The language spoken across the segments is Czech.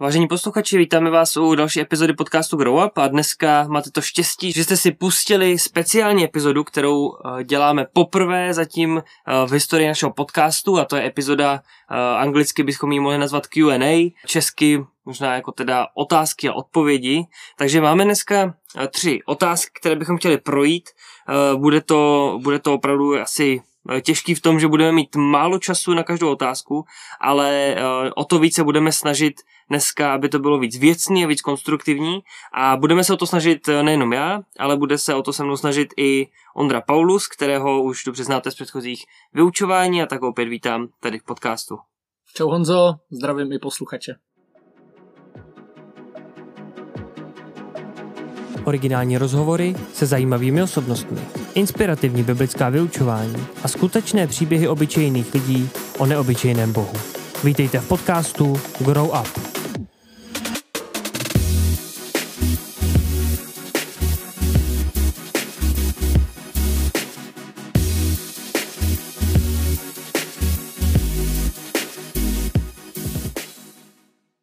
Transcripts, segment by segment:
Vážení posluchači, vítáme vás u další epizody podcastu Grow Up a dneska máte to štěstí, že jste si pustili speciální epizodu, kterou eh, děláme poprvé zatím eh, v historii našeho podcastu a to je epizoda, eh, anglicky bychom ji mohli nazvat Q&A, česky možná jako teda otázky a odpovědi. Takže máme dneska tři otázky, které bychom chtěli projít. Bude to, bude to opravdu asi těžký v tom, že budeme mít málo času na každou otázku, ale o to více budeme snažit dneska, aby to bylo víc věcný a víc konstruktivní a budeme se o to snažit eh, nejenom já, ale bude se o to se mnou snažit i Ondra Paulus, kterého už dobře znáte z předchozích vyučování a tak opět vítám tady v podcastu. Čau Honzo, zdravím i posluchače. Originální rozhovory se zajímavými osobnostmi, inspirativní biblická vyučování a skutečné příběhy obyčejných lidí o neobyčejném Bohu. Vítejte v podcastu Grow Up.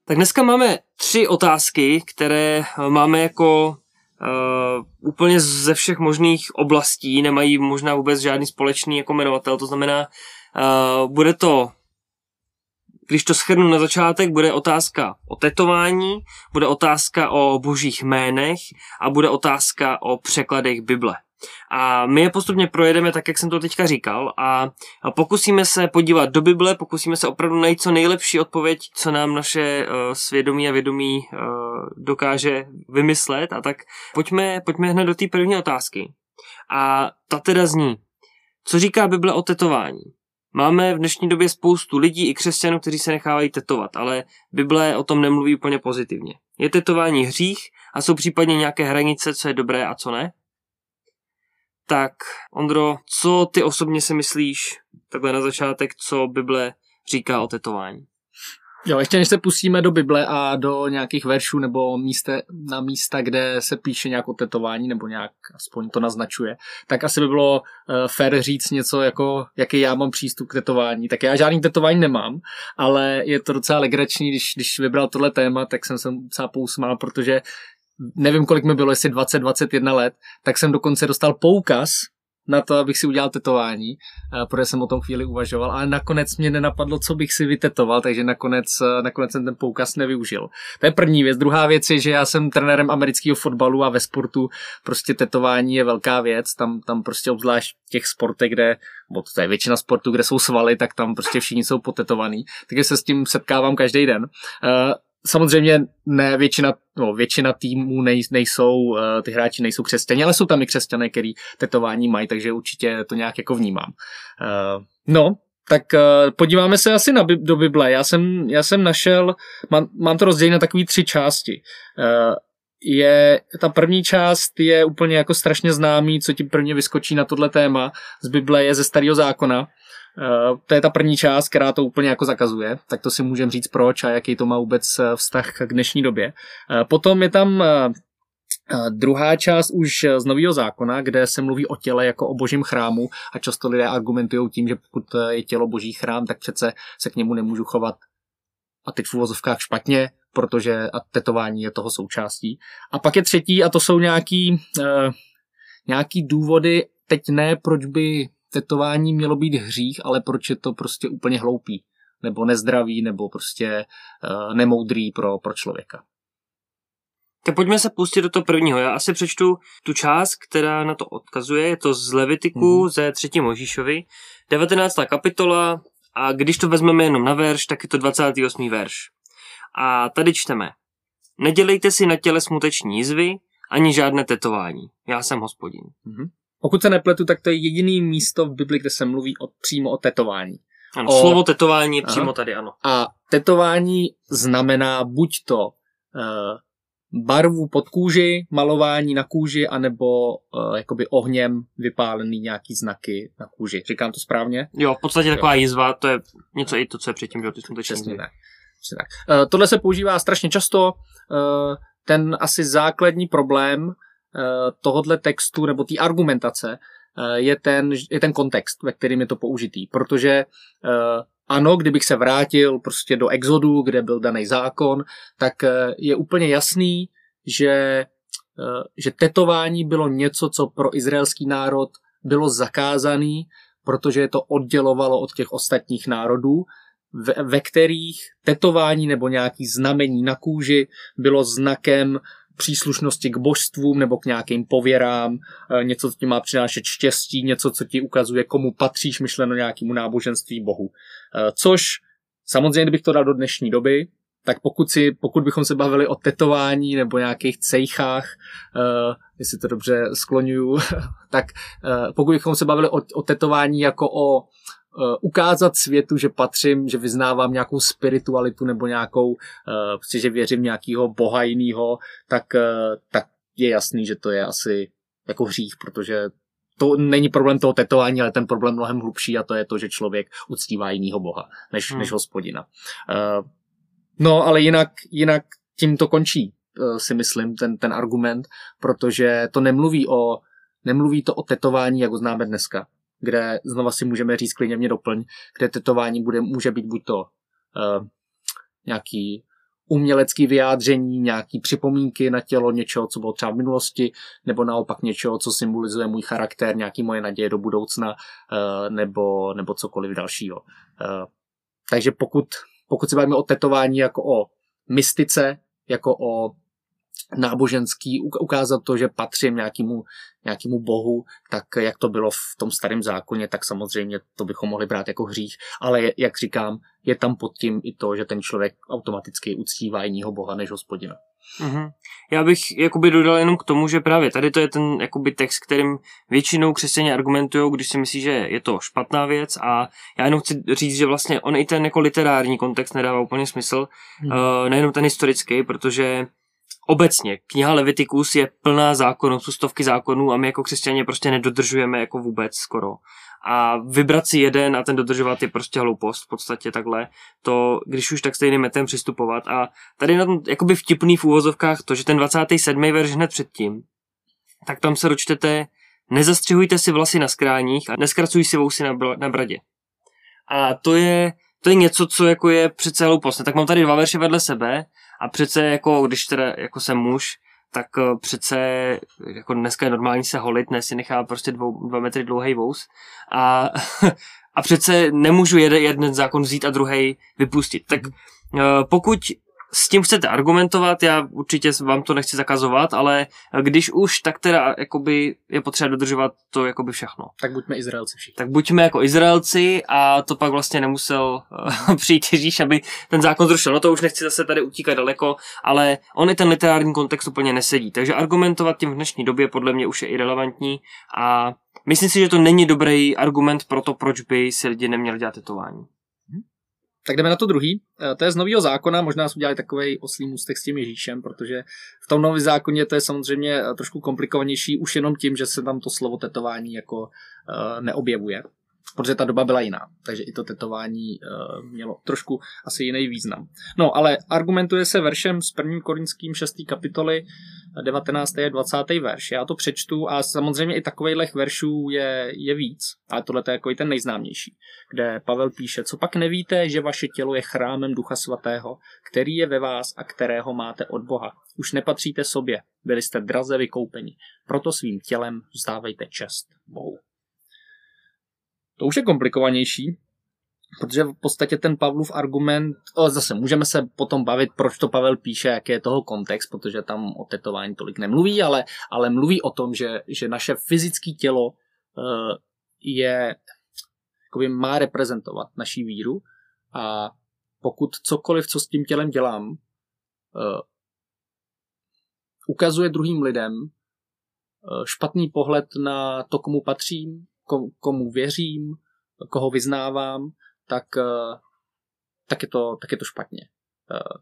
Tak dneska máme tři otázky, které máme jako uh, úplně ze všech možných oblastí, nemají možná vůbec žádný společný jako jmenovatel, to znamená, uh, bude to když to schrnu na začátek, bude otázka o tetování, bude otázka o božích jménech a bude otázka o překladech Bible. A my je postupně projedeme tak, jak jsem to teďka říkal a pokusíme se podívat do Bible, pokusíme se opravdu najít co nejlepší odpověď, co nám naše uh, svědomí a vědomí uh, dokáže vymyslet a tak pojďme, pojďme hned do té první otázky. A ta teda zní, co říká Bible o tetování? Máme v dnešní době spoustu lidí i křesťanů, kteří se nechávají tetovat, ale Bible o tom nemluví úplně pozitivně. Je tetování hřích a jsou případně nějaké hranice, co je dobré a co ne? Tak, Ondro, co ty osobně si myslíš, takhle na začátek, co Bible říká o tetování? Jo, ještě než se pustíme do Bible a do nějakých veršů nebo míste, na místa, kde se píše nějak o tetování nebo nějak aspoň to naznačuje, tak asi by bylo uh, fér říct něco jako, jaký já mám přístup k tetování. Tak já žádný tetování nemám, ale je to docela legrační, když, když vybral tohle téma, tak jsem se docela pousmál, protože nevím, kolik mi bylo, jestli 20-21 let, tak jsem dokonce dostal poukaz na to, abych si udělal tetování, protože jsem o tom chvíli uvažoval, ale nakonec mě nenapadlo, co bych si vytetoval, takže nakonec, nakonec jsem ten poukaz nevyužil. To je první věc. Druhá věc je, že já jsem trenérem amerického fotbalu a ve sportu prostě tetování je velká věc. Tam, tam prostě obzvlášť v těch sportech, kde, bo to je většina sportů, kde jsou svaly, tak tam prostě všichni jsou potetovaný. Takže se s tím setkávám každý den. Samozřejmě ne většina, no, většina týmů nej, nejsou, uh, ty hráči nejsou křesťané, ale jsou tam i křesťané, který tetování mají, takže určitě to nějak jako vnímám. Uh, no, tak uh, podíváme se asi na, do Bible. Já jsem, já jsem našel, mám, mám to rozdělené na takové tři části. Je, ta první část je úplně jako strašně známý, co ti prvně vyskočí na tohle téma z Bible je ze starého zákona. Uh, to je ta první část, která to úplně jako zakazuje, tak to si můžeme říct proč a jaký to má vůbec eh, vztah k dnešní době. Uh, potom je tam uh, druhá část už z Nového zákona, kde se mluví o těle jako o božím chrámu a často lidé argumentují tím, že pokud je tělo boží chrám, tak přece se k němu nemůžu chovat a teď v uvozovkách špatně, protože a tetování je toho součástí. A pak je třetí a to jsou nějaký, uh, nějaký důvody, teď ne, proč by tetování mělo být hřích, ale proč je to prostě úplně hloupý, nebo nezdravý, nebo prostě uh, nemoudrý pro, pro člověka. Tak pojďme se pustit do toho prvního. Já asi přečtu tu část, která na to odkazuje. Je to z Levitiku mm-hmm. ze 3. Možíšovi, 19. kapitola a když to vezmeme jenom na verš, tak je to 28. verš. A tady čteme. Nedělejte si na těle smuteční jizvy, ani žádné tetování. Já jsem hospodin. Mm-hmm. Pokud se nepletu, tak to je jediný místo v Bibli, kde se mluví o, přímo o tetování. Ano, o... slovo tetování je přímo Aha. tady, ano. A tetování znamená buď to uh, barvu pod kůži, malování na kůži, anebo uh, jakoby ohněm vypálený nějaký znaky na kůži. Říkám to správně? Jo, v podstatě taková jo. jizva, to je něco i to, co je předtím, že ty jsme to Přesně tak. tak. Uh, tohle se používá strašně často. Uh, ten asi základní problém Eh, tohodle textu nebo té argumentace eh, je ten, je ten kontext, ve kterým je to použitý. Protože eh, ano, kdybych se vrátil prostě do exodu, kde byl daný zákon, tak je úplně jasný, že, že tetování bylo něco, co pro izraelský národ bylo zakázaný, protože je to oddělovalo od těch ostatních národů, ve, ve kterých tetování nebo nějaký znamení na kůži bylo znakem příslušnosti k božstvům nebo k nějakým pověrám, eh, něco, co ti má přinášet štěstí, něco, co ti ukazuje, komu patříš, myšleno nějakému náboženství Bohu. Eh, což samozřejmě, kdybych to dal do dnešní doby, tak pokud, si, pokud bychom se bavili o tetování nebo nějakých cejchách, uh, jestli to dobře skloňuju, tak uh, pokud bychom se bavili o, o tetování jako o ukázat světu, že patřím, že vyznávám nějakou spiritualitu nebo nějakou, uh, prostě, že věřím nějakého boha jiného, tak, uh, tak je jasný, že to je asi jako hřích, protože to není problém toho tetování, ale ten problém mnohem hlubší a to je to, že člověk uctívá jinýho boha než, hmm. než hospodina. Uh, No, ale jinak, jinak tím to končí, eh, si myslím, ten, ten argument, protože to nemluví o, nemluví to o tetování, jak ho známe dneska, kde znova si můžeme říct, klidně mě doplň, kde tetování bude, může být buď to uh, nějaký umělecký vyjádření, nějaký připomínky na tělo něčeho, co bylo třeba v minulosti, nebo naopak něčeho, co symbolizuje můj charakter, nějaký moje naděje do budoucna, uh, nebo, nebo cokoliv dalšího. Uh, takže pokud pokud se bavíme o tetování jako o mystice, jako o náboženský, ukázat to, že patřím nějakému, nějakému bohu, tak jak to bylo v tom starém zákoně, tak samozřejmě to bychom mohli brát jako hřích, ale jak říkám, je tam pod tím i to, že ten člověk automaticky uctívá jiného boha než hospodina. Mm-hmm. Já bych jakoby dodal jenom k tomu, že právě tady to je ten jakoby text, kterým většinou křesťané argumentují, když si myslí, že je to špatná věc a já jenom chci říct, že vlastně on i ten jako literární kontext nedává úplně smysl, mm. uh, nejenom ten historický, protože obecně kniha Leviticus je plná zákonů, jsou stovky zákonů a my jako křesťané prostě nedodržujeme jako vůbec skoro a vybrat si jeden a ten dodržovat je prostě hloupost v podstatě takhle. To, když už tak stejným metem přistupovat. A tady na tom jakoby vtipný v úvozovkách to, že ten 27. verš hned předtím, tak tam se dočtete, nezastřihujte si vlasy na skráních a neskracuj si vousy na, br- na bradě. A to je, to je něco, co jako je přece hloupost. Tak mám tady dva verše vedle sebe a přece jako, když teda jako jsem muž, tak eh, přece jako dneska je normální se holit, ne si nechá prostě dvou, dva metry dlouhý vous a, a přece nemůžu jeden, jeden zákon vzít a druhý vypustit. Tak mhm. eh, pokud s tím chcete argumentovat, já určitě vám to nechci zakazovat, ale když už, tak teda jakoby je potřeba dodržovat to jakoby všechno. Tak buďme Izraelci všichni. Tak buďme jako Izraelci a to pak vlastně nemusel uh, přijít Ježíš, aby ten zákon zrušil. No to už nechci zase tady utíkat daleko, ale on i ten literární kontext úplně nesedí. Takže argumentovat tím v dnešní době podle mě už je irrelevantní a myslím si, že to není dobrý argument pro to, proč by si lidi neměli dělat tetování. Tak jdeme na to druhý. Eh, to je z nového zákona, možná jsme udělali takový oslý můstek s tím Ježíšem, protože v tom novém zákoně to je samozřejmě eh, trošku komplikovanější už jenom tím, že se tam to slovo tetování jako uh, neobjevuje protože ta doba byla jiná, takže i to tetování uh, mělo trošku asi jiný význam. No, ale argumentuje se veršem s 1. korinským 6. kapitoly 19. a 20. verš. Já to přečtu a samozřejmě i takových veršů je, je víc, ale tohle je jako ten nejznámější, kde Pavel píše, co pak nevíte, že vaše tělo je chrámem Ducha Svatého, který je ve vás a kterého máte od Boha. Už nepatříte sobě, byli jste draze vykoupeni, proto svým tělem vzdávejte čest Bohu. To už je komplikovanější, protože v podstatě ten Pavlův argument, zase můžeme se potom bavit, proč to Pavel píše, jaký je toho kontext, protože tam o tetování tolik nemluví, ale, ale mluví o tom, že, že naše fyzické tělo uh, je, jakoby má reprezentovat naší víru a pokud cokoliv, co s tím tělem dělám, uh, ukazuje druhým lidem uh, špatný pohled na to, komu patřím, komu věřím, koho vyznávám, tak, eh, tak, je, to, tak je to špatně. Eh,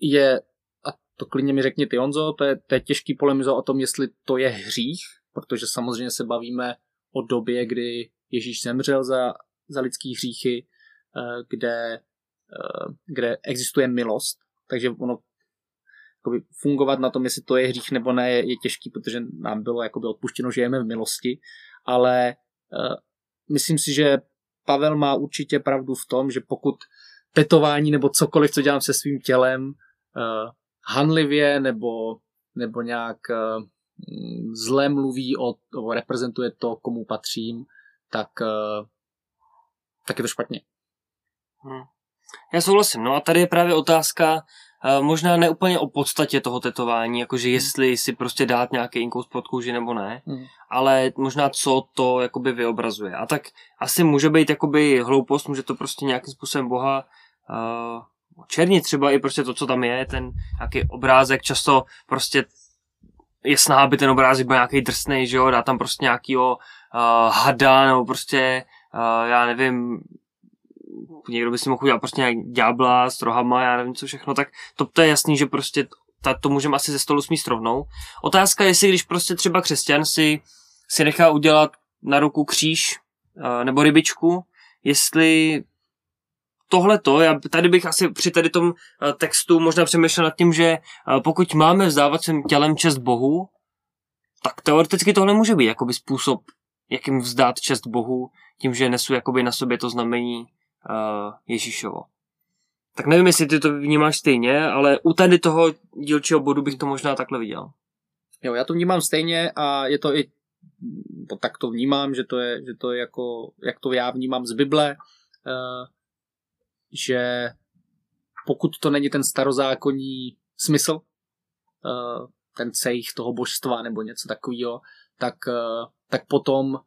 je, a to klidně mi řekni ty Onzo, to je, to je těžký polemizovat o tom, jestli to je hřích, protože samozřejmě se bavíme o době, kdy Ježíš zemřel za, za lidský hříchy, eh, kde, kde existuje milost, takže ono fungovat na tom, jestli to je hřích nebo ne, je, těžký, protože nám bylo odpuštěno, že jeme v milosti, ale uh, myslím si, že Pavel má určitě pravdu v tom, že pokud tetování nebo cokoliv, co dělám se svým tělem, uh, hanlivě nebo, nebo nějak uh, zle mluví o, o, reprezentuje to, komu patřím, tak, tak je to špatně. Hmm. Já souhlasím. No a tady je právě otázka, možná ne úplně o podstatě toho tetování, jakože hmm. jestli si prostě dát nějaký inkous pod kůži nebo ne, hmm. ale možná co to jakoby vyobrazuje. A tak asi může být jakoby hloupost, může to prostě nějakým způsobem boha uh, černit třeba i prostě to, co tam je, ten nějaký obrázek, často prostě je snaha, aby ten obrázek byl nějaký drsný, že jo, dá tam prostě nějakýho uh, hada, nebo prostě, uh, já nevím, někdo by si mohl udělat prostě nějak ďábla s rohama, já nevím co všechno, tak to, to je jasný, že prostě ta, to můžeme asi ze stolu smíst rovnou. Otázka je, jestli když prostě třeba křesťan si, si nechá udělat na ruku kříž uh, nebo rybičku, jestli tohle to, já tady bych asi při tady tom uh, textu možná přemýšlel nad tím, že uh, pokud máme vzdávat svým tělem čest Bohu, tak teoreticky tohle může být jakoby způsob, jakým vzdát čest Bohu, tím, že nesu jakoby na sobě to znamení uh, Ježíšovo. Tak nevím, jestli ty to vnímáš stejně, ale u tady toho dílčího bodu bych to možná takhle viděl. Jo, já to vnímám stejně a je to i tak to vnímám, že to je, že to je jako, jak to já vnímám z Bible, uh, že pokud to není ten starozákonní smysl, uh, ten cejch toho božstva nebo něco takového, tak, tak potom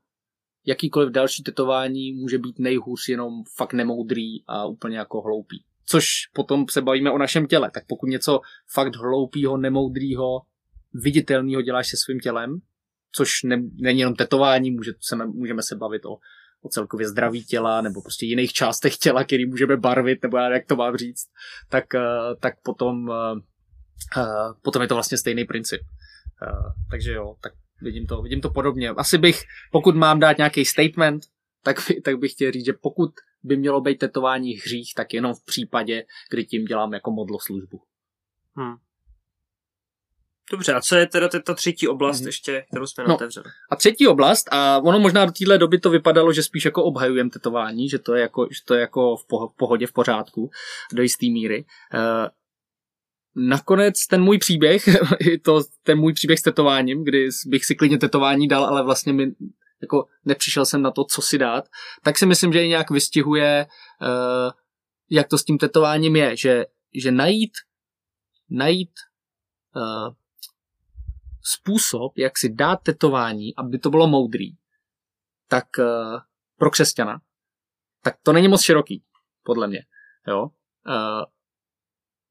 jakýkoliv další tetování může být nejhůř jenom fakt nemoudrý a úplně jako hloupý. Což potom se bavíme o našem těle. Tak pokud něco fakt hloupýho, nemoudrýho, viditelného děláš se svým tělem, což ne, není jenom tetování, může, se, můžeme se bavit o, o celkově zdraví těla nebo prostě jiných částech těla, který můžeme barvit, nebo já jak to mám říct, tak, uh, tak potom, uh, uh, potom je to vlastně stejný princip. Takže jo, tak vidím to, vidím to podobně. Asi bych, pokud mám dát nějaký statement, tak, tak bych chtěl říct, že pokud by mělo být tetování hřích, tak jenom v případě, kdy tím dělám jako modloslužbu. Hmm. Dobře, a co je teda ta třetí oblast hmm. ještě, kterou jsme no, otevřeli? A třetí oblast, a ono možná do téhle doby to vypadalo, že spíš jako obhajujem tetování, že to je jako, že to je jako v pohodě, v pořádku, do jisté míry. Nakonec ten můj příběh, to, ten můj příběh s tetováním, kdy bych si klidně tetování dal, ale vlastně mi jako nepřišel jsem na to, co si dát, tak si myslím, že i nějak vystihuje, uh, jak to s tím tetováním je, že, že najít, najít uh, způsob, jak si dát tetování, aby to bylo moudrý, tak uh, pro křesťana, tak to není moc široký, podle mě. Jo? Uh,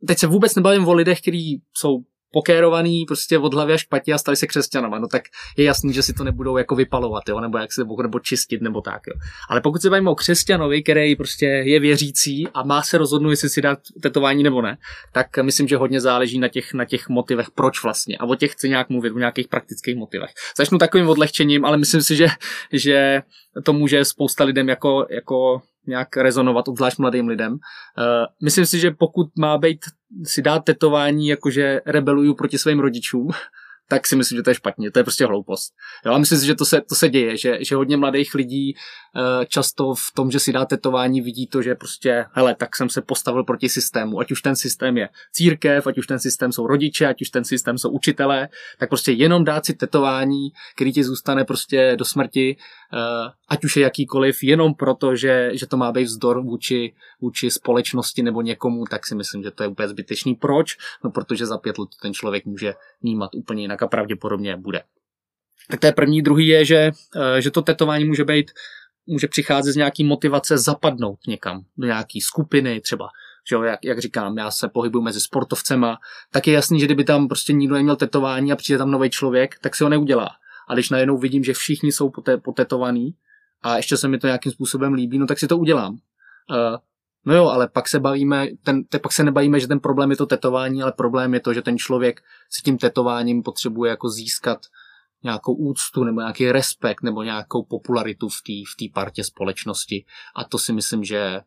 teď se vůbec nebavím o lidech, kteří jsou pokérovaný prostě od hlavy až k patě a stali se křesťanama, no tak je jasný, že si to nebudou jako vypalovat, jo, nebo jak se nebo čistit, nebo tak, jo. Ale pokud se bavíme o křesťanovi, který prostě je věřící a má se rozhodnout, jestli si dát tetování nebo ne, tak myslím, že hodně záleží na těch, na těch motivech, proč vlastně. A o těch chci nějak mluvit, o nějakých praktických motivech. Začnu takovým odlehčením, ale myslím si, že, že to může spousta lidem jako, jako nějak rezonovat, obzvlášť mladým lidem. Uh, myslím si, že pokud má být si dát tetování, jakože rebeluju proti svým rodičům, tak si myslím, že to je špatně, to je prostě hloupost. Jo, a myslím si, že to se, to se děje, že, že hodně mladých lidí uh, často v tom, že si dá tetování, vidí to, že prostě, hele, tak jsem se postavil proti systému, ať už ten systém je církev, ať už ten systém jsou rodiče, ať už ten systém jsou učitelé, tak prostě jenom dát si tetování, který ti zůstane prostě do smrti, uh, ať už je jakýkoliv, jenom proto, že, že to má být vzdor vůči, vůči společnosti nebo někomu, tak si myslím, že to je úplně zbytečný. Proč? No protože za pět let ten člověk může vnímat úplně jinak a pravděpodobně bude. Tak to je první. Druhý je, že, eh, že to tetování může být, může přicházet z nějaký motivace zapadnout někam, do nějaký skupiny třeba. Že jo, jak, jak říkám, já se pohybuju mezi sportovcema, tak je jasný, že kdyby tam prostě nikdo neměl tetování a přijde tam nový člověk, tak si ho neudělá. A když najednou vidím, že všichni jsou potetovaní a ještě se mi to nějakým způsobem líbí, no tak si to udělám. Uh, No jo, ale pak se bavíme, ten, te, pak se nebavíme, že ten problém je to tetování, ale problém je to, že ten člověk si tím tetováním potřebuje jako získat nějakou úctu nebo nějaký respekt nebo nějakou popularitu v té v partě společnosti. A to si myslím, že,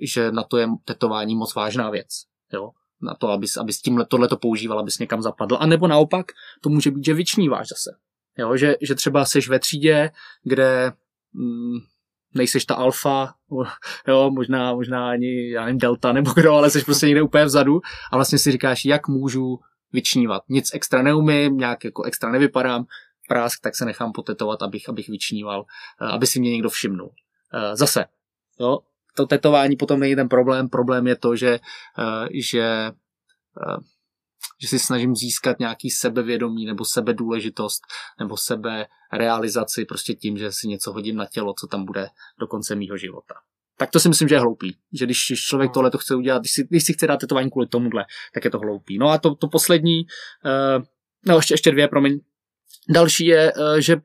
že na to je tetování moc vážná věc. Jo? Na to, abys, abys tímhle tohle to používal, abys někam zapadl. A nebo naopak, to může být, že vyčníváš zase. Jo? Že, že třeba seš ve třídě, kde mm, nejseš ta alfa, jo, možná, možná ani, já nevím, delta nebo kdo, ale jsi prostě někde úplně vzadu a vlastně si říkáš, jak můžu vyčnívat. Nic extra neumím, nějak jako extra nevypadám, prásk, tak se nechám potetovat, abych, abych vyčníval, eh, aby si mě někdo všimnul. Eh, zase, jo, to tetování potom není ten problém, problém je to, že, eh, že že si snažím získat nějaký sebevědomí nebo sebedůležitost nebo sebe realizaci prostě tím, že si něco hodím na tělo, co tam bude do konce mýho života. Tak to si myslím, že je hloupý. Že když člověk tohle to chce udělat, když si, když si chce dát tetování kvůli tomuhle, tak je to hloupý. No a to, to poslední, uh, no ještě, ještě dvě, promiň, Další je, eh, že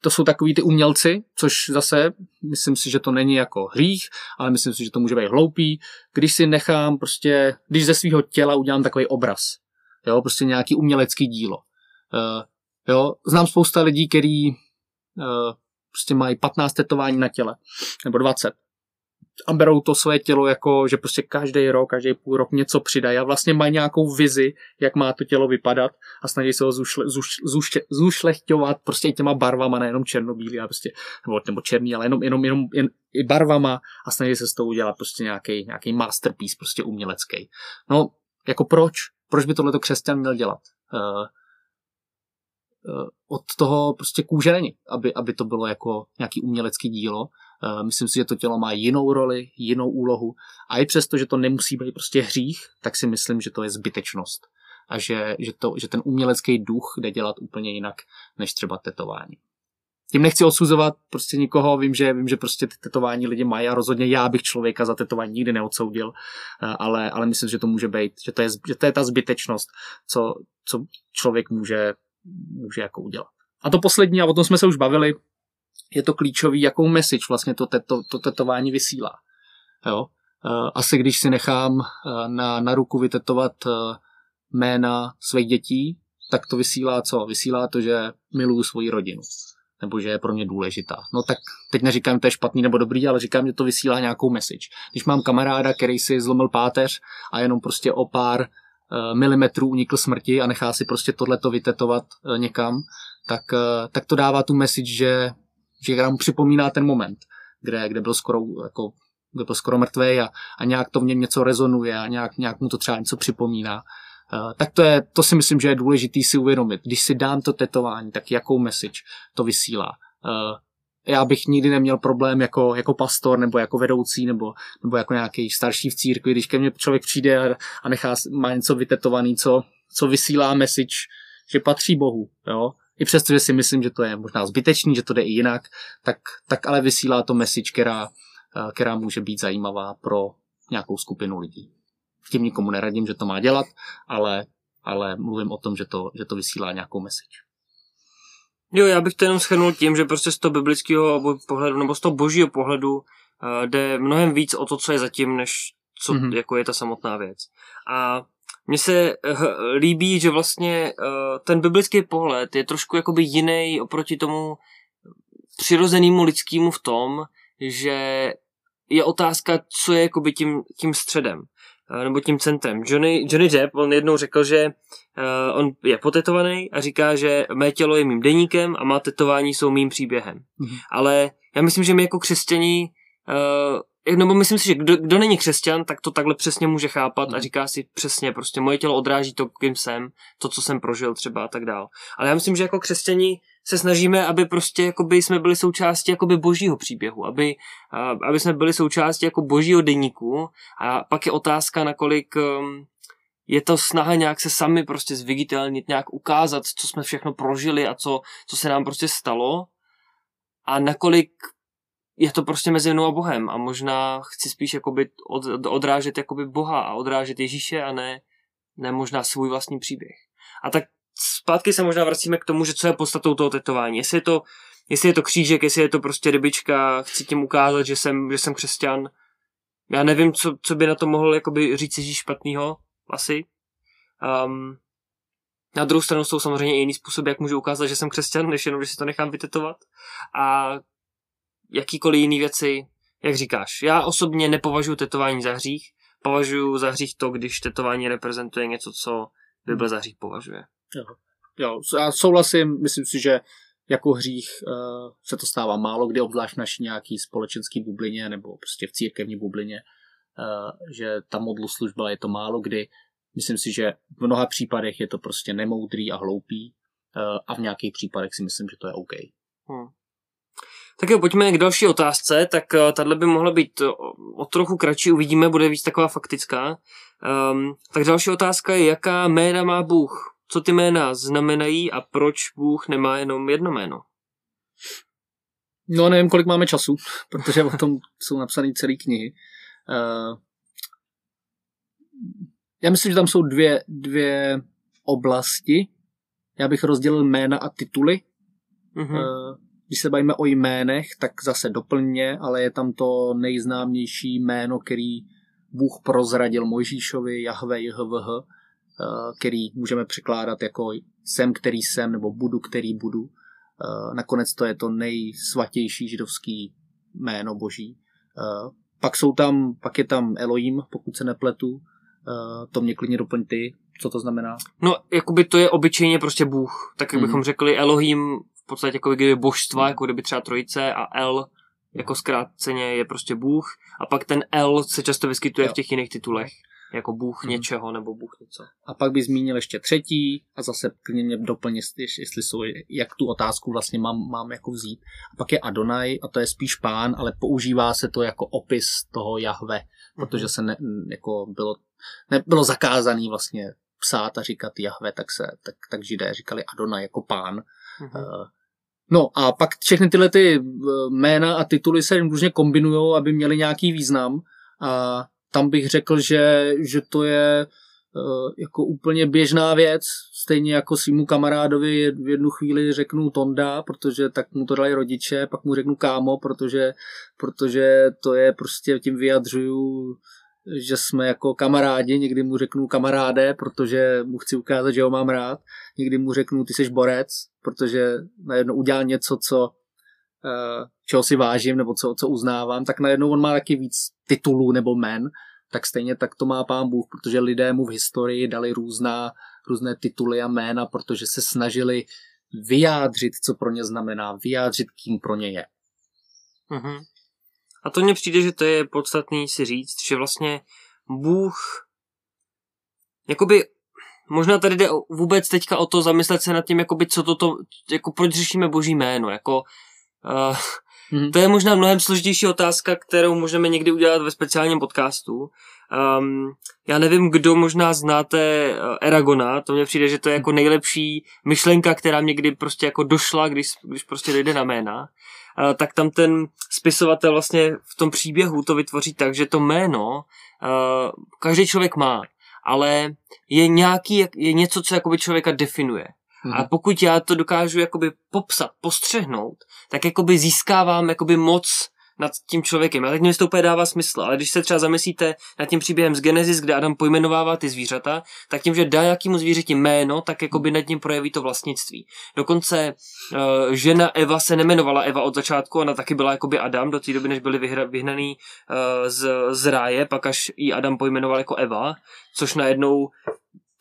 to jsou takový ty umělci, což zase myslím si, že to není jako hřích, ale myslím si, že to může být hloupý, když si nechám prostě, když ze svého těla udělám takový obraz, jo, prostě nějaký umělecký dílo. Uh, jo, znám spousta lidí, který uh, prostě mají 15 tetování na těle, nebo 20 a berou to své tělo jako, že prostě každý rok, každý půl rok něco přidají a vlastně mají nějakou vizi, jak má to tělo vypadat a snaží se ho zušle, zuš, zuš, zušlechťovat prostě i těma barvama, nejenom černobílý, a prostě, nebo, nebo černý, ale jenom, jenom, jenom jen, i barvama a snaží se z toho udělat prostě nějaký, nějaký masterpiece, prostě umělecký. No, jako proč? Proč by tohleto křesťan měl dělat? Uh, od toho prostě kůže není, aby, aby to bylo jako nějaký umělecký dílo. Eh, myslím si, že to tělo má jinou roli, jinou úlohu a i přesto, že to nemusí být prostě hřích, tak si myslím, že to je zbytečnost a že, že, to, že ten umělecký duch jde dělat úplně jinak, než třeba tetování. Tím nechci odsuzovat prostě nikoho, vím, že vím, že prostě ty tetování lidi mají a rozhodně já bych člověka za tetování nikdy neodsoudil, eh, ale, ale myslím, že to může být, že to je, že to je ta zbytečnost, co, co člověk může, může jako udělat. A to poslední, a o tom jsme se už bavili, je to klíčový, jakou message vlastně to, to, to tetování vysílá. Jo? Eh, asi když si nechám eh, na, na ruku vytetovat jména svých dětí, tak to vysílá co? Vysílá to, že miluju svoji rodinu. Nebo že je pro mě důležitá. No tak teď neříkám, to je špatný nebo dobrý, ale říkám, že to vysílá nějakou message. Když mám kamaráda, který si zlomil páteř a jenom prostě o pár milimetrů unikl smrti a nechá si prostě tohleto vytetovat někam, tak, tak to dává tu message, že že nám připomíná ten moment, kde, kde byl skoro jako kde byl skoro mrtvý a, a nějak to v něm něco rezonuje a nějak, nějak mu to třeba něco připomíná. Uh, tak to, je, to si myslím, že je důležité si uvědomit. Když si dám to tetování, tak jakou message to vysílá. Uh, já bych nikdy neměl problém jako, jako pastor nebo jako vedoucí nebo, nebo jako nějaký starší v církvi, když ke mně člověk přijde a, a nechá, má něco vytetovaný, co, co vysílá message, že patří Bohu. Jo? i přesto, že si myslím, že to je možná zbytečný, že to jde i jinak, tak, tak ale vysílá to message, která, eh, která může být zajímavá pro nějakou skupinu lidí. Tím nikomu neradím, že to má dělat, ale, ale mluvím o tom, že to, že to vysílá nějakou message. Jo, já bych to jenom schrnul tím, že prostě z toho biblického pohledu, nebo z toho božího pohledu uh, jde mnohem víc o to, co je zatím, než co mm-hmm. jako je ta samotná věc. A mně se uh, líbí, že vlastně uh, ten biblický pohled je trošku jakoby jiný oproti tomu přirozenému lidskému v tom, že je otázka, co je jakoby tím, tím středem nebo tím centrem. Johnny, Johnny Depp, on jednou řekl, že uh, on je potetovaný a říká, že mé tělo je mým deníkem a má tetování jsou mým příběhem. Mm-hmm. Ale já myslím, že my jako křesťaní uh, nebo myslím si, že kdo, kdo není křesťan, tak to takhle přesně může chápat a mhm. říká si přesně, prostě moje tělo odráží to, kým jsem, to, co jsem prožil třeba a tak dál. Ale já myslím, že jako křesťani se snažíme, aby prostě jakoby jsme byli součástí jakoby božího příběhu, aby, aby jsme byli součástí jako božího deníku. A pak je otázka, nakolik um, je to snaha nějak se sami prostě zviditelnit, nějak ukázat, co jsme všechno prožili a co, co se nám prostě stalo. A nakolik je to prostě mezi mnou a Bohem. A možná chci spíš jakoby od, odrážet jakoby Boha a odrážet Ježíše a ne, ne možná svůj vlastní příběh. A tak zpátky se možná vracíme k tomu, že co je podstatou toho tetování. Jestli je to, jestli je to křížek, jestli je to prostě rybička, chci tím ukázat, že jsem, že jsem křesťan. Já nevím, co, co by na to mohl jakoby říct Ježíš špatného, asi. Um, na druhou stranu jsou samozřejmě i jiný způsoby, jak můžu ukázat, že jsem křesťan, než jenom, že si to nechám vytetovat. A jakýkoliv jiný věci, jak říkáš. Já osobně nepovažuji tetování za hřích, považuji za hřích to, když tetování reprezentuje něco, co Bible za hřích považuje. Jo, jo já souhlasím, myslím si, že jako hřích uh, se to stává málo kdy, obzvlášť v naší nějaký společenský bublině nebo prostě v církevní bublině, uh, že ta modlu služba je to málo kdy. Myslím si, že v mnoha případech je to prostě nemoudrý a hloupý uh, a v nějakých případech si myslím, že to je OK. Hmm. Tak jo, pojďme k další otázce, tak tahle by mohla být o trochu kratší, uvidíme, bude víc taková faktická. Um, tak další otázka je, jaká jména má Bůh? Co ty jména znamenají a proč Bůh nemá jenom jedno jméno? No nevím, kolik máme času, protože o tom jsou napsané celé knihy. Uh, já myslím, že tam jsou dvě, dvě oblasti. Já bych rozdělil jména a tituly. Mm-hmm. Uh, když se bavíme o jménech, tak zase doplně, ale je tam to nejznámější jméno, který Bůh prozradil Mojžíšovi, Jahve, JHVH Eh, který můžeme překládat jako jsem, který jsem, nebo budu, který budu. Eh, nakonec to je to nejsvatější židovský jméno boží. Eh, pak jsou tam, pak je tam Elohim, pokud se nepletu. To mě klidně doplň ty, co to znamená? No, jakoby to je obyčejně prostě Bůh. Tak jak bychom mm. řekli, Elohim v podstatě jako kdyby božstva, jako kdyby třeba trojice a El jako zkráceně je prostě Bůh a pak ten El se často vyskytuje jo. v těch jiných titulech jako bůh hmm. něčeho nebo bůh něco. A pak by zmínil ještě třetí a zase klidně mě doplně, jestli jsou, jak tu otázku vlastně mám, mám jako vzít. A pak je Adonai a to je spíš pán, ale používá se to jako opis toho Jahve, hmm. protože se ne, jako bylo, ne, bylo zakázaný vlastně psát a říkat Jahve, tak, se, tak, tak židé říkali Adonai jako pán. Hmm. Uh, No a pak všechny tyhle ty eh, jména a tituly se různě kombinují, aby měly nějaký význam. A tam bych řekl, že, že to je uh, jako úplně běžná věc, stejně jako svýmu kamarádovi v jednu chvíli řeknu Tonda, protože tak mu to dali rodiče, pak mu řeknu kámo, protože, protože to je prostě, tím vyjadřuju, že jsme jako kamarádi, někdy mu řeknu kamaráde, protože mu chci ukázat, že ho mám rád, někdy mu řeknu ty jsi borec, protože najednou udělal něco, co Eh, čeho si vážím nebo co, co uznávám, tak najednou on má taky víc titulů nebo men, tak stejně tak to má pán Bůh, protože lidé mu v historii dali různá, různé tituly a jména, protože se snažili vyjádřit, co pro ně znamená, vyjádřit, kým pro ně je. Mm-hmm. A to mně přijde, že to je podstatný si říct, že vlastně Bůh jakoby možná tady jde vůbec teďka o to zamyslet se nad tím, jakoby co toto, jako proč řešíme boží jméno, jako Uh, mm-hmm. To je možná mnohem složitější otázka, kterou můžeme někdy udělat ve speciálním podcastu. Um, já nevím, kdo možná znáte uh, Eragona, to mně přijde, že to je jako nejlepší myšlenka, která mě kdy prostě jako došla, když, když prostě dojde na jména. Uh, tak tam ten spisovatel vlastně v tom příběhu to vytvoří tak, že to jméno uh, každý člověk má, ale je nějaký, je něco, co jakoby člověka definuje. Mm-hmm. A pokud já to dokážu jakoby popsat, postřehnout, tak jakoby získávám jakoby moc nad tím člověkem. A tak mě to úplně dává smysl, ale když se třeba zamyslíte nad tím příběhem z Genesis, kde Adam pojmenovává ty zvířata, tak tím, že dá nějakému zvířeti jméno, tak jakoby nad ním projeví to vlastnictví. Dokonce uh, žena Eva se nemenovala Eva od začátku, ona taky byla jakoby Adam do té doby, než byli vyhnaný uh, z, z ráje, pak až i Adam pojmenoval jako Eva, což najednou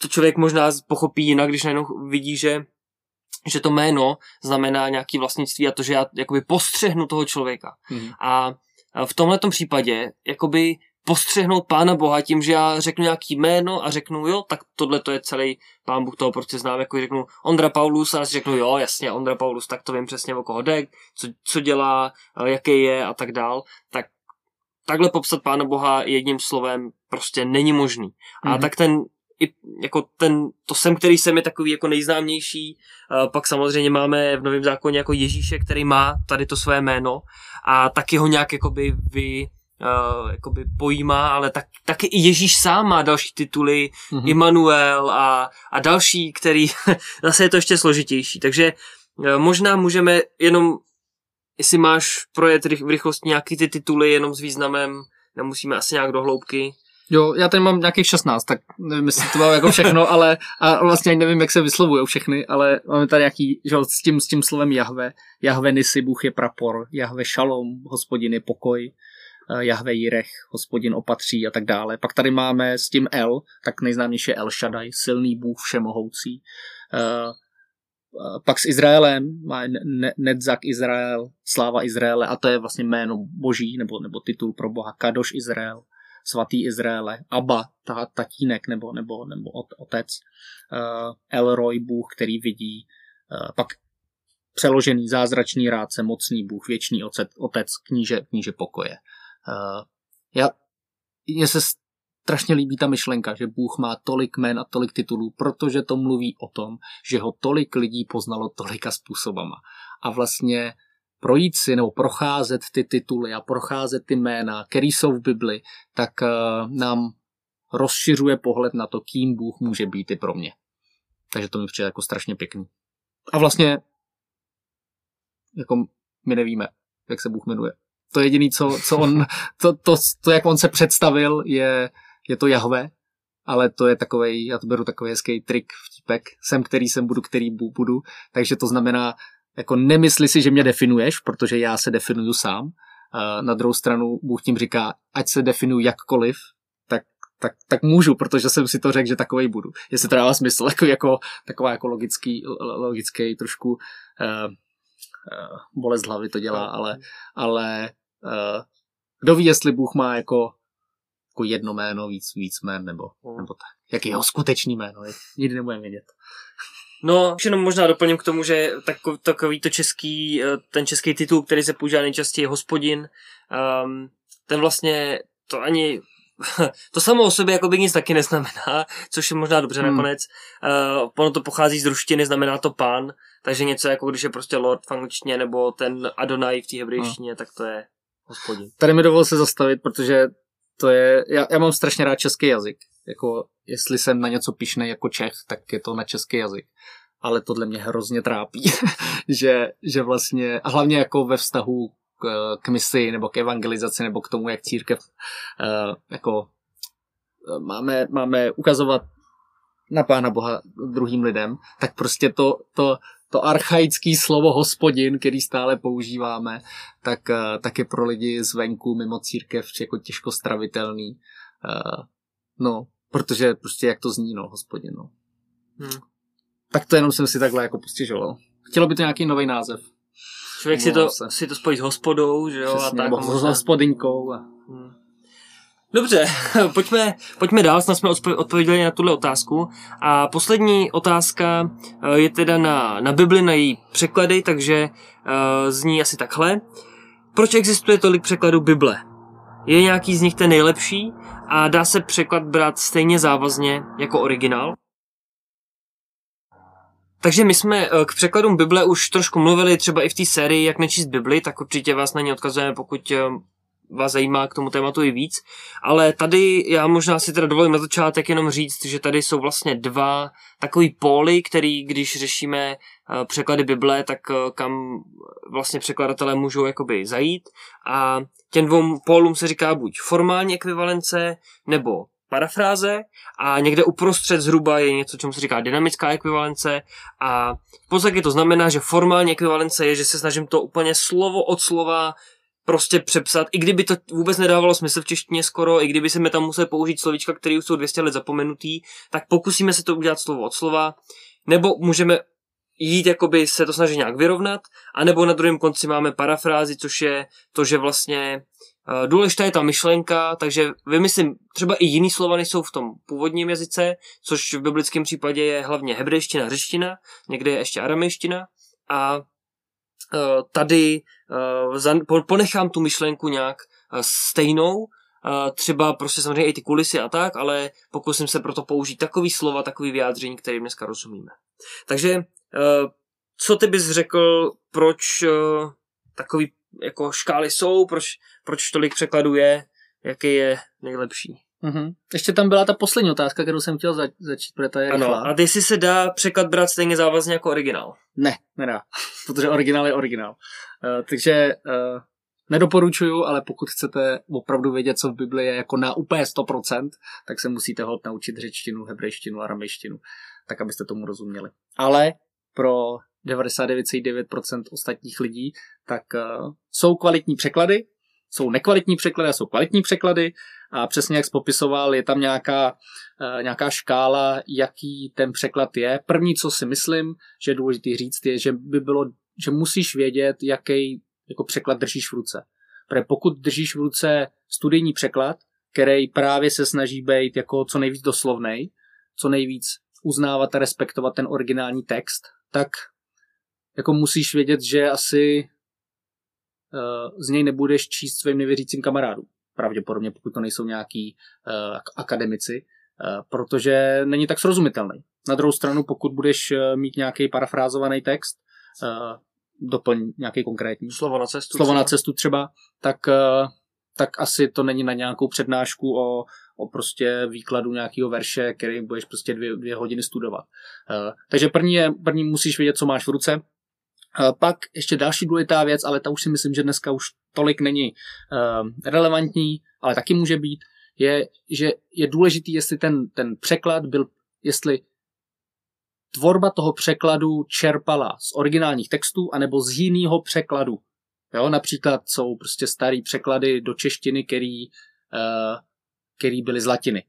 to člověk možná pochopí jinak, když najednou vidí, že že to jméno znamená nějaký vlastnictví a to, že já jakoby postřehnu toho člověka. Mm. A v tomhle případě jakoby postřehnout Pána Boha tím, že já řeknu nějaký jméno a řeknu, jo, tak tohle to je celý Pán Bůh toho prostě znám, jako řeknu Ondra Paulus a si řeknu, jo, jasně, Ondra Paulus, tak to vím přesně, o koho jde, co, co dělá, jaký je a tak dál, tak takhle popsat Pána Boha jedním slovem prostě není možný. A mm-hmm. tak ten i jako ten, to sem, který jsem je takový jako nejznámější. Pak samozřejmě máme v Novém zákoně jako Ježíše, který má tady to své jméno a taky ho nějak jakoby vy, uh, jakoby pojímá, ale tak, taky i Ježíš sám má další tituly, mm-hmm. Immanuel a, a další, který zase je to ještě složitější. Takže uh, možná můžeme jenom, jestli máš projet v rychlosti nějaký ty tituly jenom s významem, nemusíme asi nějak do hloubky. Jo, já tady mám nějakých 16, tak nevím, jestli to mám jako všechno, ale a vlastně ani nevím, jak se vyslovují všechny, ale máme tady nějaký, že s tím, s tím slovem Jahve. Jahve Nisi, Bůh je prapor, Jahve Shalom, hospodin je pokoj, eh, Jahve Jirech, hospodin opatří a tak dále. Pak tady máme s tím El, tak nejznámější je El Shaddai, silný Bůh všemohoucí. Eh, pak s Izraelem má Nedzak Izrael, sláva Izraele a to je vlastně jméno boží nebo, nebo titul pro boha Kadoš Izrael, svatý Izraele, Abba, ta, tatínek nebo, nebo, nebo otec, uh, Elroy, Bůh, který vidí, uh, pak přeložený zázračný rádce, mocný Bůh, věčný otec, otec kníže, kníže pokoje. Uh, já, mně se strašně líbí ta myšlenka, že Bůh má tolik jmén a tolik titulů, protože to mluví o tom, že ho tolik lidí poznalo tolika způsobama. A vlastně projít si nebo procházet ty tituly a procházet ty jména, které jsou v Bibli, tak uh, nám rozšiřuje pohled na to, kým Bůh může být i pro mě. Takže to mi přijde jako strašně pěkný. A vlastně jako my nevíme, jak se Bůh jmenuje. To jediné, co, co on, to, to, to, jak on se představil, je, je to Jahve, ale to je takový, já to beru takový hezký trik, vtípek, jsem, který jsem, budu, který budu, takže to znamená, jako nemysli si, že mě definuješ, protože já se definuju sám. Na druhou stranu Bůh tím říká, ať se definuju jakkoliv, tak, tak, tak můžu, protože jsem si to řekl, že takovej budu. Jestli to dává smysl, jako, jako taková jako logický, logický trošku uh, uh, bolest hlavy to dělá, ale, ale uh, kdo ví, jestli Bůh má jako jako jedno jméno, víc, víc jmén, nebo, nebo tak. Jak jeho skutečný jméno, nikdy nebudeme vědět. No, jenom možná doplním k tomu, že takový, takový to český, eh, ten český titul, který se používá nejčastěji hospodin, um, ten vlastně to ani to samo o sobě jako by nic taky neznamená, což je možná dobře hmm. nakonec. Uh, ono to pochází z ruštiny, znamená to pán, takže něco jako když je prostě lord v angličtině nebo ten Adonai v té hebrejštině, hmm. tak to je hospodin. Tady mi dovol se zastavit, protože to je, já, já mám strašně rád český jazyk. Jako, jestli jsem na něco pišnej jako Čech, tak je to na český jazyk. Ale tohle mě hrozně trápí, že, že vlastně, a hlavně jako ve vztahu k, k misi nebo k evangelizaci nebo k tomu, jak církev uh, jako eh, máme, máme ukazovat na Pána Boha druhým lidem, tak prostě to, to, to archaické slovo hospodin, který stále používáme, tak, eh, tak je pro lidi zvenku mimo církev jako těžko stravitelný. No, protože prostě jak to zní, no, hospodin, no. Hmm. Tak to jenom jsem si takhle jako postižoval. Chtělo by to nějaký nový název. Člověk si to, si to spojí s hospodou, že jo? Přesně, a tak, možná... s hospodinkou. A... Hmm. Dobře, pojďme, pojďme dál, snad jsme odpověděli na tuhle otázku. A poslední otázka eh, je teda na, na Bibli, na její překlady, takže uh, zní asi takhle. Proč existuje tolik překladů Bible? Je nějaký z nich ten nejlepší a dá se překlad brát stejně závazně jako originál? Takže my jsme eh, k překladům Bible už trošku mluvili, třeba i v té sérii Jak nečíst Bibli, tak určitě vás na ně odkazujeme, pokud vás zajímá k tomu tématu i víc. Ale tady já možná si teda dovolím na začátek jenom říct, že tady jsou vlastně dva takový póly, který když řešíme eh, překlady Bible, tak eh, kam vlastně překladatelé můžou jakoby zajít. A těm dvou pólům se říká buď formální ekvivalence nebo parafráze. A někde uprostřed zhruba je něco, čemu se říká dynamická ekvivalence. A v podstatě to znamená, že formální ekvivalence je, že se snažím to úplně slovo od slova prostě přepsat, i kdyby to vůbec nedávalo smysl v češtině skoro, i kdyby se mi tam museli použít slovíčka, které už jsou 200 let zapomenutý, tak pokusíme se to udělat slovo od slova, nebo můžeme jít jakoby se to snažit nějak vyrovnat, anebo na druhém konci máme parafrázi, což je to, že vlastně uh, důležitá je ta myšlenka, takže vymyslím třeba i jiný slova, než jsou v tom původním jazyce, což v biblickém případě je hlavně hebrejština, řečtina, někde je ještě aramejština a Eh, tady eh, ponechám tu myšlenku nějak eh, stejnou, třeba prostě samozřejmě i ty kulisy a tak, ale pokusím se proto použít takový slova, takový vyjádření, kterým dneska rozumíme. Takže co ty bys řekl, proč takový jako škály jsou, proč, proč tolik překladů je, jaký je nejlepší? Mm-hmm. Ještě tam byla ta poslední otázka, kterou jsem chtěl zač- začít, protože ta je Ano, rychlá. a jestli se dá překlad brát stejně závazně jako originál? Ne, nedá, protože originál je originál. Uh, takže uh, nedoporučuju, ale pokud chcete opravdu vědět, co v Bibli je jako na úplně 100%, tak se musíte hod naučit řečtinu, hebrejštinu, aramejštinu, tak abyste tomu rozuměli. Ale pro 99,9% ostatních lidí, tak uh, jsou kvalitní překlady, jsou nekvalitní překlady a jsou kvalitní překlady a přesně jak jsi popisoval, je tam nějaká, uh, nějaká škála, jaký ten překlad je. První, co si myslím, že je důležité říct, je, že by bylo, že musíš vědět, jaký jako překlad držíš v ruce. Protože pokud držíš v ruce studijní překlad, který právě se snaží být jako co nejvíc doslovnej, co nejvíc uznávat a respektovat ten originální text, tak jako musíš vědět, že asi uh, z něj nebudeš číst svým nevěřícím kamarádům. Pravděpodobně, pokud to nejsou nějaký uh, akademici, uh, protože není tak srozumitelný. Na druhou stranu, pokud budeš uh, mít nějaký parafrázovaný text, uh, doplň nějaký konkrétní. Slovo na cestu. Slovo třeba. na cestu třeba, tak, uh, tak asi to není na nějakou přednášku o, o prostě výkladu nějakého verše, který budeš prostě dvě, dvě hodiny studovat. Uh, takže první, je, první musíš vědět, co máš v ruce, pak ještě další důležitá věc, ale ta už si myslím, že dneska už tolik není uh, relevantní, ale taky může být, je, že je důležitý, jestli ten, ten překlad byl, jestli tvorba toho překladu čerpala z originálních textů anebo z jiného překladu. Jo, například jsou prostě starý překlady do češtiny, který, uh, který byly z latiny.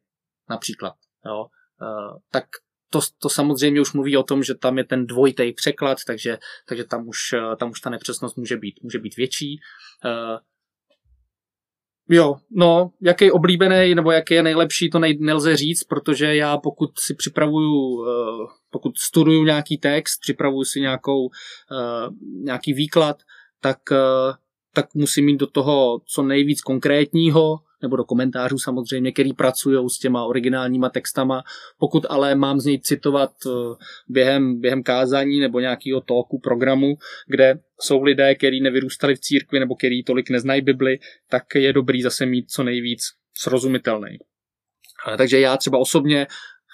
Například. Jo. Uh, tak to, to samozřejmě už mluví o tom, že tam je ten dvojitý překlad, takže, takže tam, už, eh, tam už ta nepřesnost může být, může být větší. Jo, no, jaký oblíbený nebo jaký je nejlepší, to nej, nelze říct, protože já pokud si připravuju, pokud studuju nějaký text, připravuju si nějakou, nějaký výklad, tak, uh, tak musím mít do toho co nejvíc konkrétního, nebo do komentářů samozřejmě, který pracují s těma originálníma textama. Pokud ale mám z něj citovat eh, během, během kázání nebo nějakého talku, programu, kde jsou lidé, kteří nevyrůstali v církvi nebo kteří tolik neznají Bibli, tak je dobrý zase mít co nejvíc srozumitelný. Takže já třeba osobně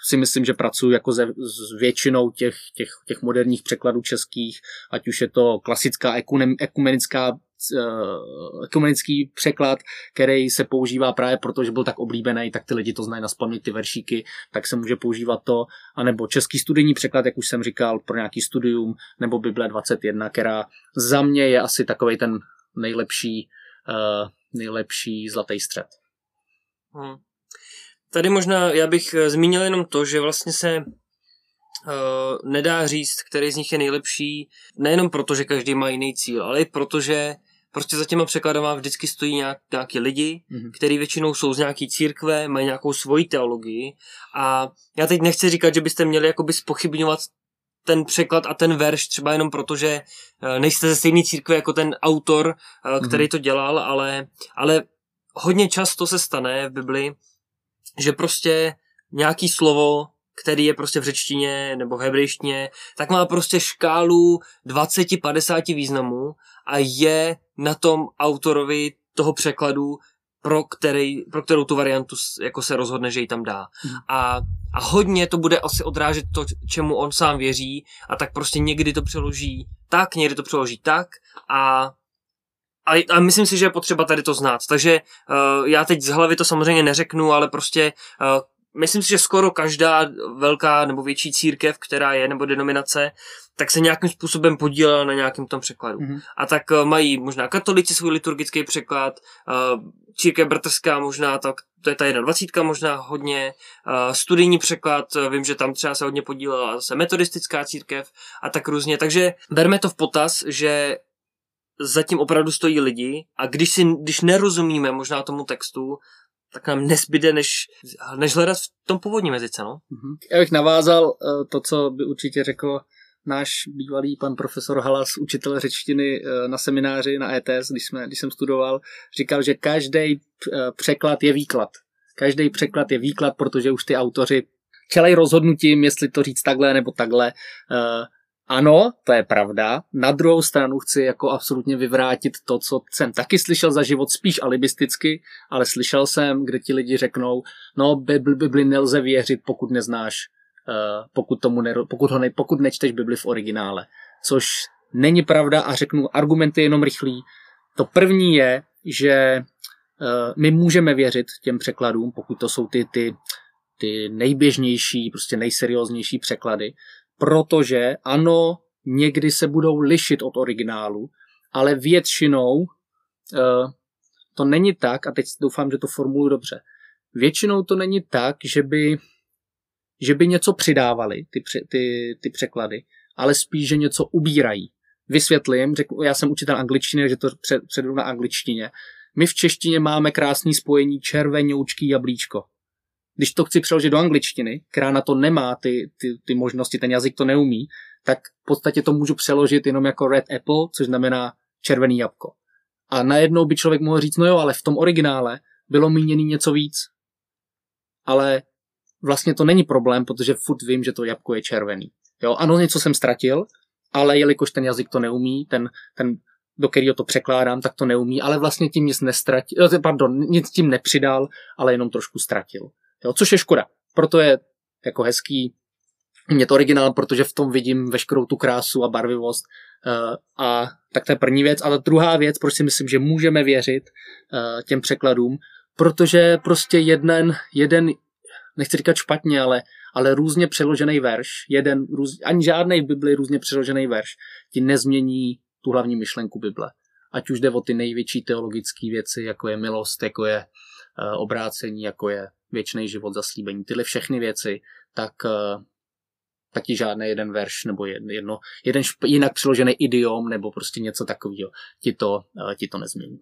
si myslím, že pracuji jako ze, s většinou těch, těch, těch moderních překladů českých, ať už je to klasická ekumenická uh, ekumenický překlad, který se používá právě proto, že byl tak oblíbený, tak ty lidi to znají na ty veršíky, tak se může používat to, anebo český studijní překlad, jak už jsem říkal, pro nějaký studium, nebo Bible 21, která za mě je asi takový ten nejlepší, uh, nejlepší zlatý střed. Hmm. Tady možná já bych eh, zmínil jenom to, že vlastně se Uh, nedá říct, který z nich je nejlepší, nejenom proto, že každý má jiný cíl, ale i proto, že prostě za těma překladama vždycky stojí nějak, nějaký lidi, mm-hmm. který většinou jsou z nějaký církve, mají nějakou svoji teologii a já teď nechci říkat, že byste měli jakoby spochybňovat ten překlad a ten verš třeba jenom proto, že eh, nejste ze stejné církve jako ten autor, mm-hmm. který to dělal, ale, ale hodně často se stane v Bibli, že prostě nějaký slovo který je prostě v řečtině nebo v hebrejštině, tak má prostě škálu 20-50 významů a je na tom autorovi toho překladu, pro, který, pro kterou tu variantu jako se rozhodne, že ji tam dá. Hmm. A, a hodně to bude asi odrážet to, čemu on sám věří a tak prostě někdy to přeloží tak, někdy to přeloží tak a a, a myslím si, že je potřeba tady to znát. Takže uh, já teď z hlavy to samozřejmě neřeknu, ale prostě uh, myslím si, že skoro každá velká nebo větší církev, která je, nebo denominace, tak se nějakým způsobem podílela na nějakém tom překladu. Mm-hmm. A tak uh, mají možná katolici svůj liturgický překlad, uh, církev bratrská možná, tak to je ta 21 možná hodně, uh, studijní překlad, vím, že tam třeba se hodně podílela zase metodistická církev a tak různě. Takže berme to v potaz, že zatím opravdu stojí lidi a když, si, když nerozumíme možná tomu textu, tak nám nezbyde, než, než hledat v tom původním jazyce. No? Mhm. Já bych navázal uh, to, co by určitě řekl náš bývalý pan profesor Halas, učitel řečtiny uh, na semináři na ETS, když, jsme, když jsem studoval, říkal, že každý uh, překlad je výklad. Každý překlad je výklad, protože už ty autoři čelej rozhodnutím, jestli to říct takhle nebo takhle. Ano, to je pravda. Na druhou stranu chci jako absolutně vyvrátit to, co jsem taky slyšel za život, spíš alibisticky, ale slyšel jsem, kde ti lidi řeknou, no Bibli, Bibli nelze věřit, pokud neznáš, uh, pokud, tomu ne, pokud, ho ne, pokud nečteš Bibli v originále. Což není pravda a řeknu argumenty jenom rychlý. To první je, že uh, my můžeme věřit těm překladům, pokud to jsou ty, ty, ty nejběžnější, prostě nejserióznější překlady, protože ano, někdy se budou lišit od originálu, ale většinou uh, to není tak, a teď doufám, že to formuluji dobře, většinou to není tak, že by, že by něco přidávali, ty, ty, ty překlady, ale spíš, že něco ubírají. Vysvětlím, řeknu, já jsem učitel angličtiny, že to před, předu na angličtině. My v češtině máme krásný spojení červenoučký jablíčko. Když to chci přeložit do angličtiny, která na to nemá ty, ty, ty možnosti, ten jazyk to neumí, tak v podstatě to můžu přeložit jenom jako red apple, což znamená červený jabko. A najednou by člověk mohl říct, no jo, ale v tom originále bylo míněný něco víc. Ale vlastně to není problém, protože furt vím, že to jabko je červený. Jo, ano, něco jsem ztratil, ale jelikož ten jazyk to neumí, ten, ten do kterého to překládám, tak to neumí, ale vlastně tím nic nestratil, eh, pardon, nic tím nepřidal, ale jenom trošku ztratil. Jo, což je škoda. Proto je jako hezký mě to originál, protože v tom vidím veškerou tu krásu a barvivost. Uh, a tak to je první věc. A ta druhá věc, proč si myslím, že můžeme věřit uh, těm překladům, protože prostě jeden, jeden nechci říkat špatně, ale, ale různě přeložený verš, jeden, růz, ani žádný v Bibli různě přeložený verš ti nezmění tu hlavní myšlenku Bible. Ať už jde o ty největší teologické věci, jako je milost, jako je uh, obrácení, jako je věčný život, zaslíbení, tyhle všechny věci, tak uh, taky žádný jeden verš nebo jedno, jeden šp- jinak přiložený idiom nebo prostě něco takového ti to, uh, ti to nezmění.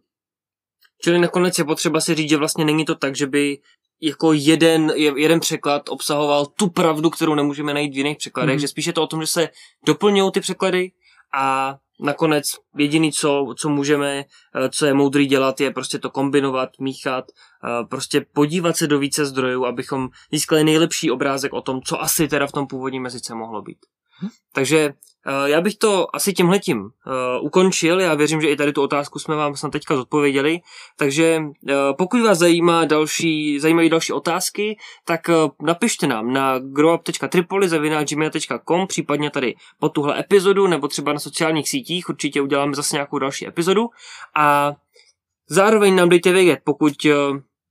Čili nakonec je potřeba si říct, že vlastně není to tak, že by jako jeden, jeden překlad obsahoval tu pravdu, kterou nemůžeme najít v jiných překladech, mm. že spíš je to o tom, že se doplňují ty překlady a nakonec jediný, co, co můžeme, eh, co je moudrý dělat, je prostě to kombinovat, míchat, eh, prostě podívat se do více zdrojů, abychom získali nejlepší obrázek o tom, co asi teda v tom původním jazyce mohlo být. Takže Eh, já bych to asi tímhletím uh, ukončil. Já věřím, že i tady tu otázku jsme vám snad teďka zodpověděli. Takže uh, pokud vás zajímá další, zajímají další otázky, tak napište nám na growup.tripoli.gmail.com případně tady pod tuhle epizodu nebo třeba na sociálních sítích. Určitě uděláme zase nějakou další epizodu. A zároveň nám dejte vědět, pokud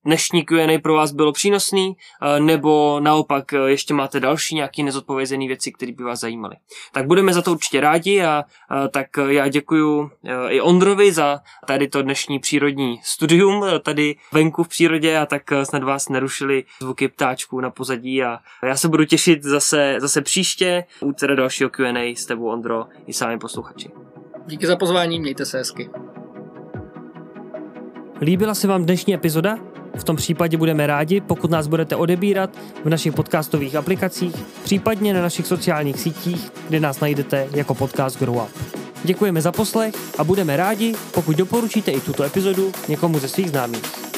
dnešní Q&A pro vás bylo přínosný, eh, nebo naopak eh, ještě máte další nějaké nezodpovězené věci, které by vás zajímaly. Tak budeme za to určitě rádi a, a tak já děkuji eh, i Ondrovi za tady to dnešní přírodní studium, tady venku v přírodě a tak snad vás nerušili zvuky ptáčků na pozadí a já se budu těšit zase, zase příště u teda dalšího Q&A s tebou Ondro i sami posluchači. Díky za pozvání, mějte se hezky. Líbila se vám dnešní epizoda? V tom případě budeme rádi, pokud nás budete odebírat v našich podcastových aplikacích, případně na našich sociálních sítích, kde nás najdete jako podcast Grow Up. Děkujeme za poslech a budeme rádi, pokud doporučíte i tuto epizodu někomu ze svých známých.